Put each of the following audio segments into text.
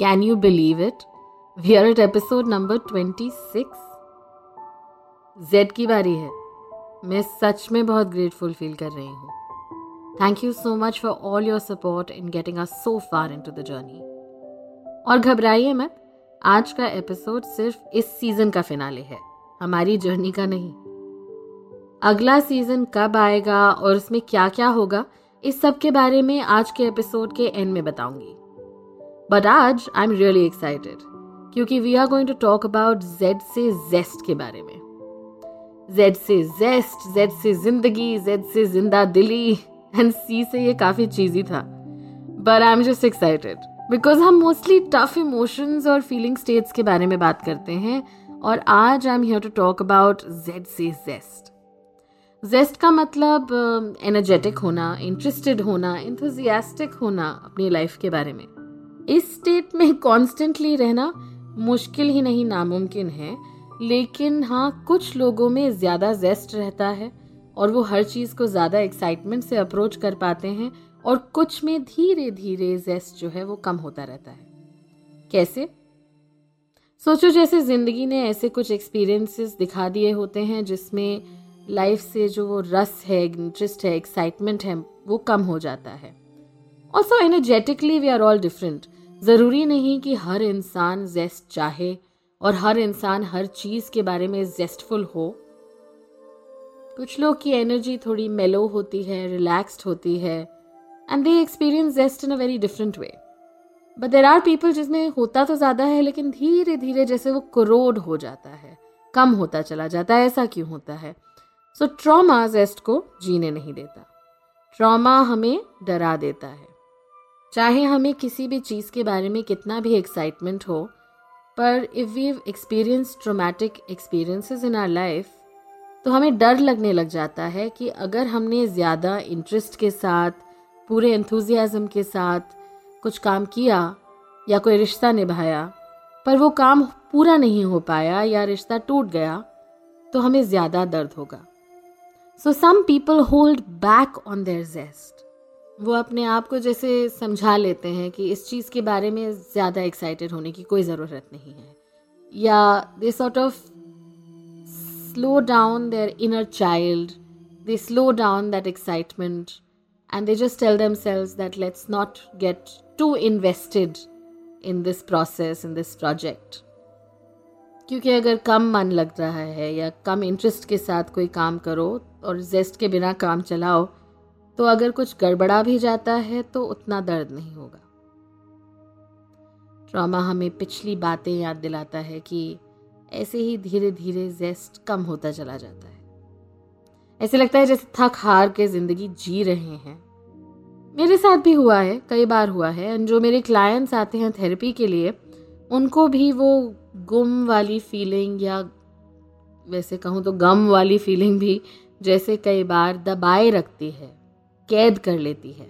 Can you believe it we are at episode number twenty six Z की बारी है। मैं सच में बहुत ग्रेटफुल फील कर रही हूँ। Thank you so much for all your support in getting us so far into the journey और घबराइए मत, आज का एपिसोड सिर्फ़ इस सीज़न का फिनाले है। हमारी जर्नी का नहीं। अगला सीज़न कब आएगा और उसमें क्या क्या होगा, इस सब के बारे में आज के एपिसोड के एंड में बताऊँगी। बट आज आई एम रियली एक्साइटेड क्योंकि we are going to talk about Z से जेस्ट के बारे में। जेड से जेस्ट जेड से ज़िंदगी जेड से ज़िंदा दिली एंड सी से ये काफ़ी चीजी था। But I am just excited because हम मोस्टली टफ इमोशंस और फीलिंग स्टेट्स के बारे में बात करते हैं और आज I am here to talk about Z से जेस्ट जेस्ट का मतलब एनर्जेटिक uh, होना इंटरेस्टेड होना इंथुजियास्टिक होना अपनी लाइफ के बारे में। इस स्टेट में कॉन्स्टेंटली रहना मुश्किल ही नहीं नामुमकिन है, लेकिन हाँ कुछ लोगों में ज़्यादा जेस्ट रहता है और वो हर चीज़ को ज़्यादा एक्साइटमेंट से अप्रोच कर पाते हैं और कुछ में धीरे धीरे जेस्ट जो है वो कम होता रहता है। कैसे? सोचो जैसे ज़िंदगी ने ऐसे कुछ एक्सपीरियंसेस दिखा दिए होते हैं जिसमें लाइफ से जो वो रस है इंटरेस्ट है एक्साइटमेंट है, वो कम हो जाता है। Also energetically we are all different ज़रूरी नहीं कि हर इंसान जेस्ट चाहे और हर इंसान हर चीज़ के बारे में जेस्टफुल हो। कुछ लोग की एनर्जी थोड़ी मेलो होती है रिलैक्स्ड होती है and they experience zest in a very different way but there are people जिसमें होता तो ज़्यादा है, लेकिन धीरे धीरे जैसे वो करोड हो जाता है, कम होता चला जाता है, ऐसा क्यों होता है? सो ट्रॉमा जेस्ट को जीने नहीं देता। ट्रॉमा हमें डरा देता है। चाहे हमें किसी भी चीज़ के बारे में कितना भी एक्साइटमेंट हो, पर if we experience traumatic experiences in our life तो हमें डर लगने लग जाता है कि अगर हमने ज़्यादा इंटरेस्ट के साथ, पूरे एंथुजियाज़म के साथ कुछ काम किया या कोई रिश्ता निभाया, पर वो काम पूरा नहीं हो पाया या रिश्ता टूट गया तो हमें ज़्यादा दर्द होगा। So some people hold back on their zest वो अपने आप को जैसे समझा लेते हैं कि इस चीज़ के बारे में ज़्यादा एक्साइटेड होने की कोई ज़रूरत नहीं है। या they sort of slow down their inner child they slow down that excitement and they just tell themselves that let's not get too invested in this process in this project क्योंकि अगर कम मन लग रहा है या कम इंटरेस्ट के साथ कोई काम करो और जेस्ट के बिना काम चलाओ तो अगर कुछ गड़बड़ा भी जाता है तो उतना दर्द नहीं होगा। ट्रॉमा हमें पिछली बातें याद दिलाता है कि ऐसे ही धीरे धीरे जेस्ट कम होता चला जाता है। ऐसे लगता है जैसे थक हार के ज़िंदगी जी रहे हैं। मेरे साथ भी हुआ है, कई बार हुआ है जो मेरे क्लाइंट्स आते हैं थेरेपी के लिए, उनको भी वो गुम वाली फीलिंग या वैसे कहूँ तो गम वाली फीलिंग भी जैसे कई बार दबाए रखती है। कैद कर लेती है।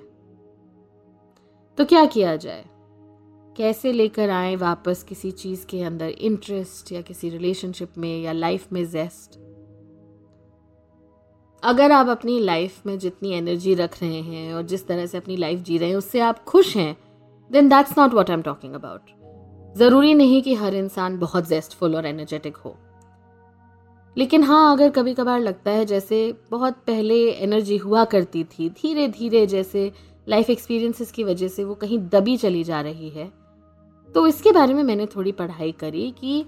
तो क्या किया जाए? कैसे लेकर आए वापस किसी चीज़ के अंदर इंटरेस्ट या किसी रिलेशनशिप में या लाइफ में जेस्ट अगर आप अपनी लाइफ में जितनी एनर्जी रख रहे हैं और जिस तरह से अपनी लाइफ जी रहे हैं, उससे आप खुश हैं then that's not what I am talking about ज़रूरी नहीं कि हर इंसान बहुत जेस्टफुल और एनर्जेटिक हो। लेकिन हाँ अगर कभी कभार लगता है जैसे बहुत पहले एनर्जी हुआ करती थी धीरे धीरे जैसे लाइफ एक्सपीरियंसेस की वजह से वो कहीं दबी चली जा रही है। तो इसके बारे में मैंने थोड़ी पढ़ाई करी कि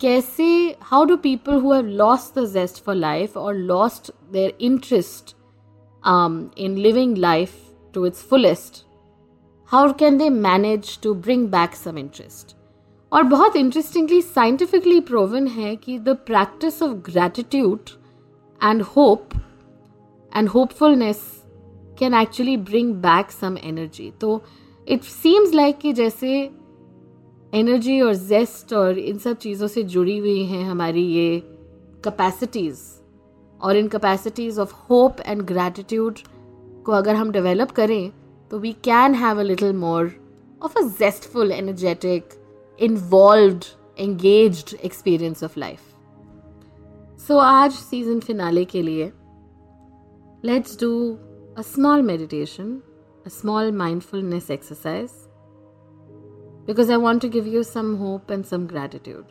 कैसे how do people who have lost the zest for life और lost their interest in living life to its fullest how can they manage to bring back some interest और बहुत इंटरेस्टिंगली साइंटिफिकली प्रोवन है कि the practice of gratitude and hope and hopefulness can actually bring back some energy तो it seems like कि जैसे energy और जेस्ट और इन सब चीज़ों से जुड़ी हुई हैं हमारी ये कैपेसिटीज़ और इन capacities of hope and gratitude को अगर हम डेवलप करें तो we can have a little more of a zestful energetic Involve engaged experience of life so आज सीजन फिनाले के लिए let's do a small meditation a small mindfulness exercise because I want to give you some hope and some gratitude.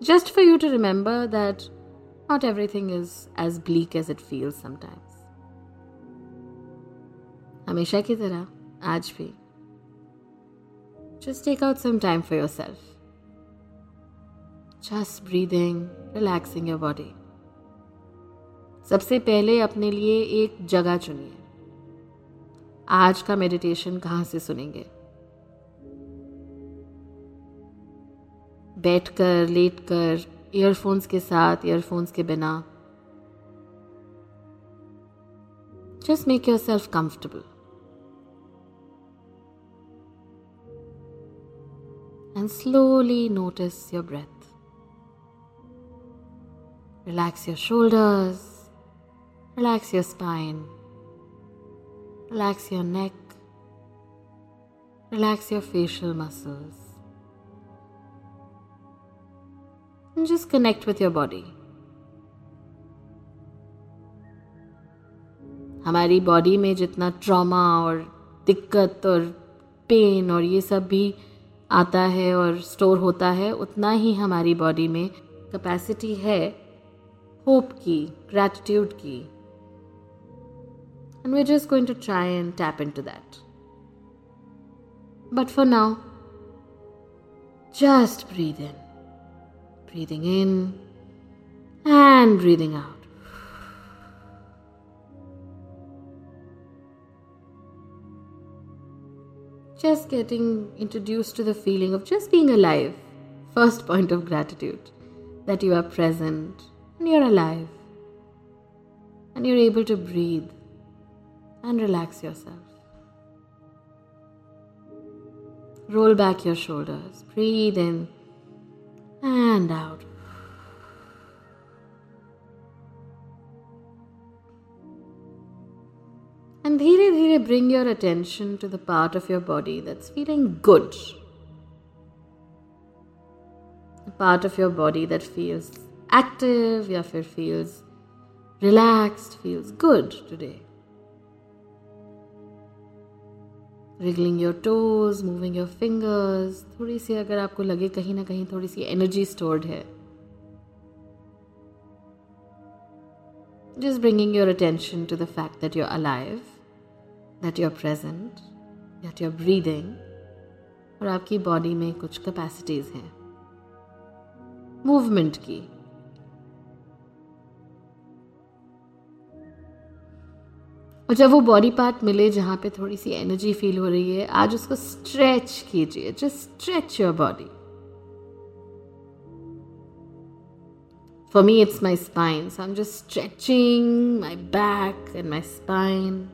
Just for you to remember that not everything is as bleak as it feels sometimes. हमेशा की तरह आज भी just take out some time for yourself. Just breathing, relaxing your body. सबसे पहले अपने लिए एक जगह चुनिए आज का मेडिटेशन कहाँ से सुनेंगे बैठकर लेटकर ईयरफोन्स के साथ ईयरफोन्स के बिना just make yourself comfortable and slowly notice your breath. Relax your shoulders, relax your spine. Relax your neck. Relax your facial muscles. And just connect with your body. हमारी बॉडी में जितना trauma और दिक्कत और pen और ये सब भी आता है और स्टोर होता है, उतना ही हमारी बॉडी में कैपेसिटी है होप की ग्रैटिट्यूड की। And we just going to try and tap in to that but for now just breathe in breathing in and breathing out Just getting introduced to the feeling of just being alive. First point of gratitude that you are present and you're alive and you're able to breathe and relax yourself. Roll back your shoulders, breathe in and out. And dhire dhire bring your attention to the part of your body that's feeling good. The part of your body that feels active, या फिर feels relaxed, feels good today. Wriggling your toes moving your fingers थोड़ी सी अगर आपको लगे कहीं ना कहीं थोड़ी सी एनर्जी स्टोर्ड है just bringing your attention to the fact that you're alive, that you are present that you are breathing और आपकी बॉडी में कुछ कैपेसिटीज हैं। मूवमेंट की। और जब वो बॉडी पार्ट मिले जहाँ पे थोड़ी सी एनर्जी फील हो रही है, आज उसको स्ट्रेच कीजिए। Just stretch your body for me it's my spine so I'm just stretching my back and my spine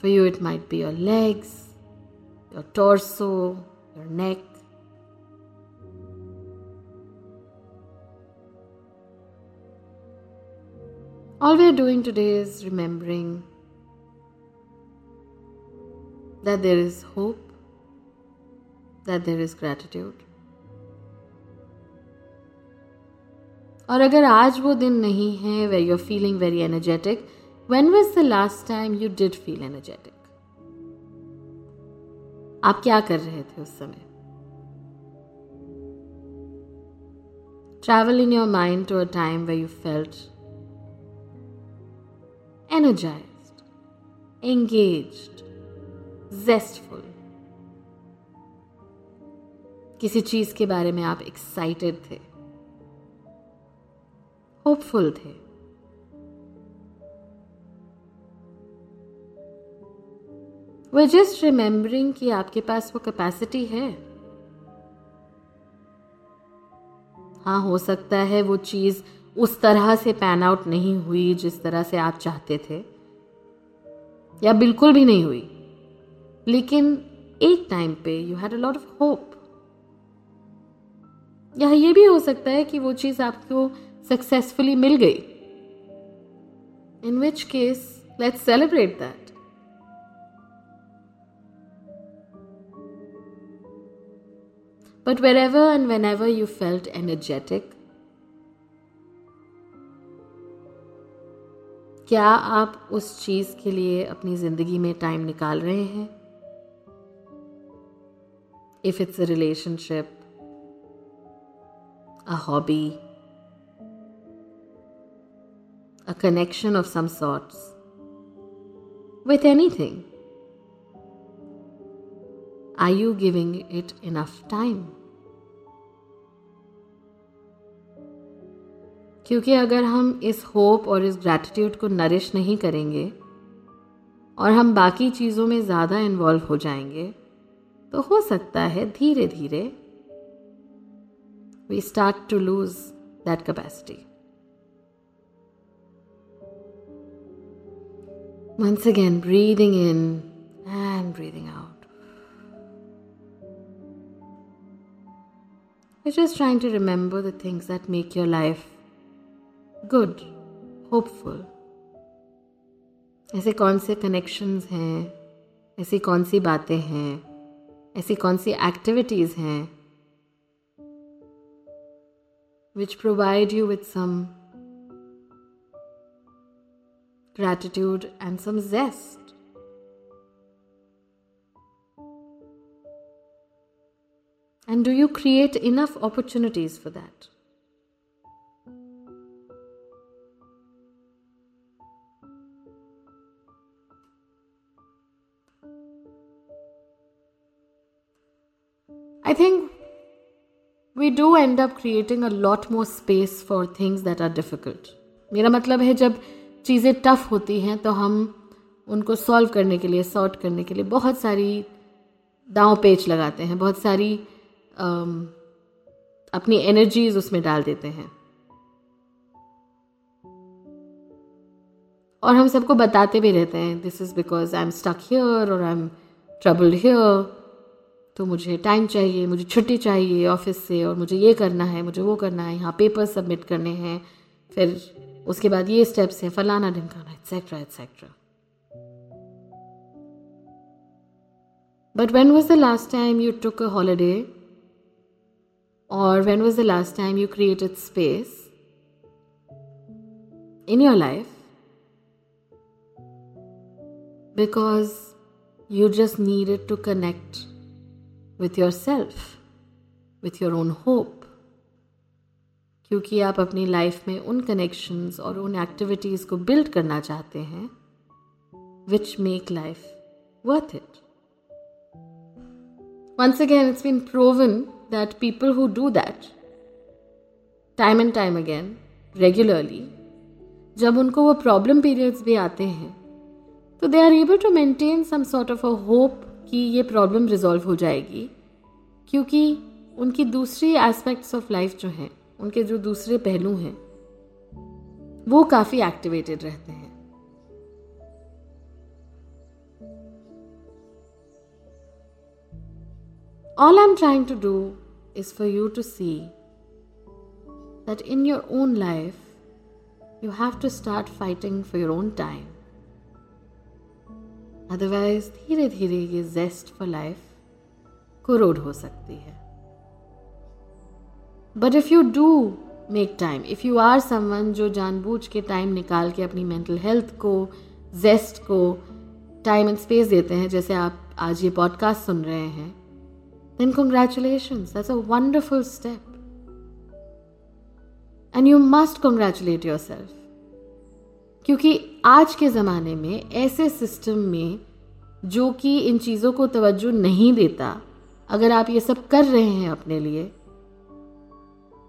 For you, it might be your legs, your torso, your neck. All we are doing today is remembering that there is hope, that there is gratitude. और अगर आज वो दिन नहीं है where you feeling very energetic when was the last time you did feel energetic आप क्या कर रहे थे उस समय? Travel in your mind to a time where you felt energized, engaged, zestful. किसी चीज़ के बारे में आप एक्साइटेड थे होपफुल थे। वे जस्ट रिमेम्बरिंग कि आपके पास वो कैपेसिटी है। हाँ हो सकता है वो चीज़ उस तरह से पैन आउट नहीं हुई जिस तरह से आप चाहते थे। या बिल्कुल भी नहीं हुई। लेकिन एक टाइम पे you had a lot of hope या ये भी हो सकता है कि वो चीज़ आपको सक्सेसफुली मिल गई। In which case let's celebrate that But wherever and whenever you felt energetic, क्या आप उस चीज के लिए अपनी जिंदगी में टाइम निकाल रहे हैं if it's a relationship, a hobby, a connection of some sorts, with anything. Are you giving it enough time? क्योंकि अगर हम इस होप और इस ग्रैटिट्यूड को नरिश नहीं करेंगे और हम बाकी चीज़ों में ज़्यादा इन्वॉल्व हो जाएँगे तो हो सकता है धीरे धीरे we start to lose that capacity Once again, breathing in and breathing out. We're just trying to remember the things that make your life good, hopeful. ऐसे कौन से कनेक्शंस हैं ऐसी कौन सी बातें हैं ऐसी कौन सी एक्टिविटीज़ हैं which provide you with some gratitude and some zest. And do you create enough opportunities for that? I think we do end up creating a lot more space for things that are difficult. मेरा मतलब है जब चीज़ें tough होती हैं तो हम उनको सॉल्व करने के लिए सॉर्ट करने के लिए बहुत सारी दांव पेच लगाते हैं बहुत सारी अपनी एनर्जीज उसमें डाल देते हैं। और हम सबको बताते भी रहते हैं this is because I am stuck here और आई एम ट्रबल्ड हियर तो मुझे टाइम चाहिए, मुझे छुट्टी चाहिए ऑफ़िस से और मुझे ये करना है, मुझे वो करना है, यहाँ पेपर सबमिट करने हैं। फिर उसके बाद ये स्टेप्स हैं, फलाना ढिमकाना etcetera etcetera but when was the last time you took a holiday और when was the last time you created space in your life because you just needed to connect with yourself, with your own hope. क्योंकि आप अपनी life में उन connections और उन activities को build करना चाहते हैं which make life worth it Once again, it's been proven that people who do that time and time again, regularly, जब उनको वो प्रॉब्लम पीरियड्स भी आते हैं तो they are able to maintain some sort of a hope कि ये problem resolve हो जाएगी क्योंकि उनकी दूसरी एस्पेक्ट्स ऑफ़ लाइफ जो हैं उनके जो दूसरे पहलू हैं वो काफ़ी एक्टिवेटेड रहते हैं। All I'm trying to do is for you to see that in your own life, you have to start fighting for your own time. Otherwise धीरे धीरे ये जेस्ट फॉर लाइफ कुरोड हो सकती है but if you do make time if you are someone जो जानबूझ के time निकाल के अपनी मेंटल हेल्थ को जेस्ट को टाइम एंड स्पेस देते हैं जैसे आप आज ये पॉडकास्ट सुन रहे हैं then congratulation that's a wonderful step and you must congratulate yourself क्योंकि आज के ज़माने में ऐसे सिस्टम में जो कि इन चीज़ों को तवज्जो नहीं देता, अगर आप ये सब कर रहे हैं अपने लिए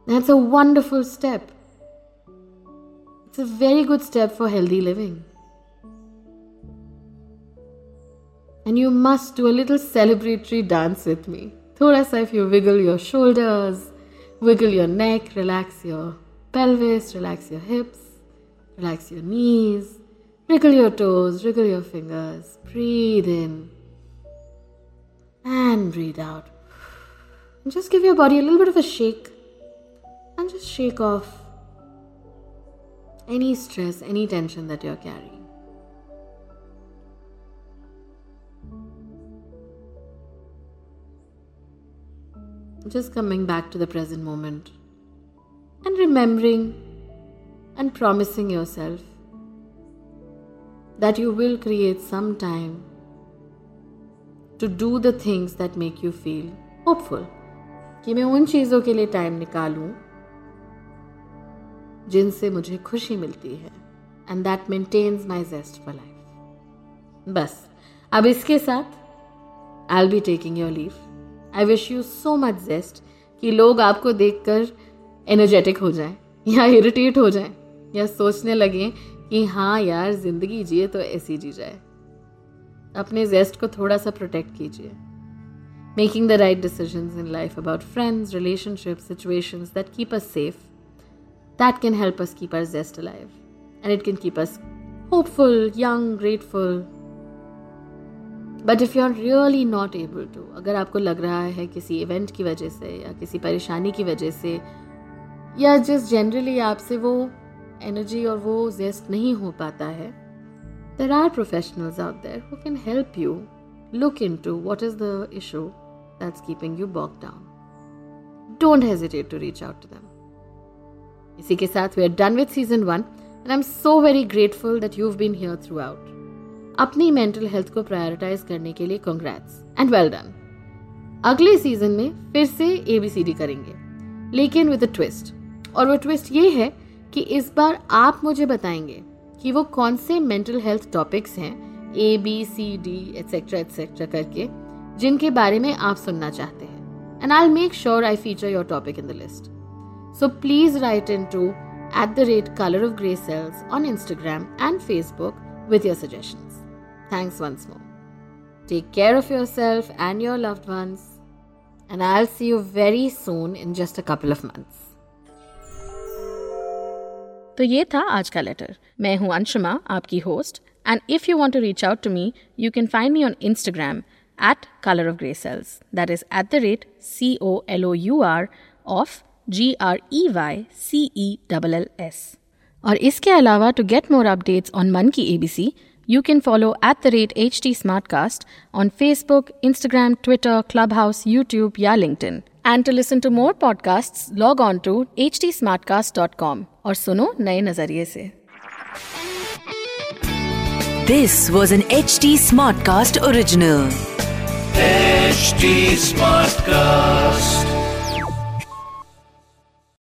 that's a wonderful step it's a very good step for healthy living and you must do a little celebratory dance with me Thoda sa, if you wiggle your shoulders, wiggle your neck, relax your pelvis, relax your hips, relax your knees, wiggle your toes, wiggle your fingers. Breathe in and breathe out. And just give your body a little bit of a shake and just shake off any stress, any tension that you're carrying. Just coming back to the present moment and remembering and promising yourself that you will create some time to do the things that make you feel hopeful कि मैं उन चीज़ों के लिए time निकालूं जिनसे मुझे खुशी मिलती है and that maintains my zest for life बस अब इसके साथ I be taking your leave I wish you so much zest कि लोग आपको देखकर एनर्जेटिक हो जाए, या इरिटेट हो जाए, या सोचने लगें कि हाँ यार, ज़िंदगी जिए तो ऐसी जी जाए। अपने जेस्ट को थोड़ा सा प्रोटेक्ट कीजिए। Making the right decision in life about friends relationship situation that keep us safe that can help us keep us zest alive and it can keep us hopeful young grateful but if you are really not able to अगर आपको लग रहा है किसी event की वजह से या किसी परेशानी की वजह से, या जस्ट जनरली आपसे वो एनर्जी और वो जेस्ट नहीं हो पाता है there are professionals out there who can help you look in to what is the issue that's keeping you bog down don't hesitate to reach out to them इसी के साथ we are done with season one and I am so very grateful that you been here throughout अपनी mental health को prioritise करने के लिए congrats and well done अगले season में फिर से एबीसीडी करेंगे, लेकिन विद अ ट्विस्ट और वो ट्विस्ट ये है कि इस बार आप मुझे बताएँगे कि वो कौन से मेंटल हेल्थ टॉपिक्स हैं A B C D etcetera etcetera करके, जिनके बारे में आप सुनना चाहते हैं. And I make sure I feature your topic in the list so please write in to at the rate colour of grey cells on Instagram and Facebook with your suggestions. Thanks once more. Take care of yourself and your loved ones, and I'll see you very soon in just a couple of months. तो ये था आज का letter मैं हूँ अंशुमा आपकी host and if you want to reach out to me you can find me on Instagram at colour of grey cells that is at the rate C O L O U R of G R E Y C E double L S और इसके अलावा to get more updates on मन की ए B C you can follow at the rate HT Smartcast on Facebook, Instagram, Twitter, Clubhouse, YouTube, या LinkedIn. And to listen to more podcasts, log on to htsmartcast.com और सुनो नए नजरिए से This was an HT Smartcast original. HT Smartcast.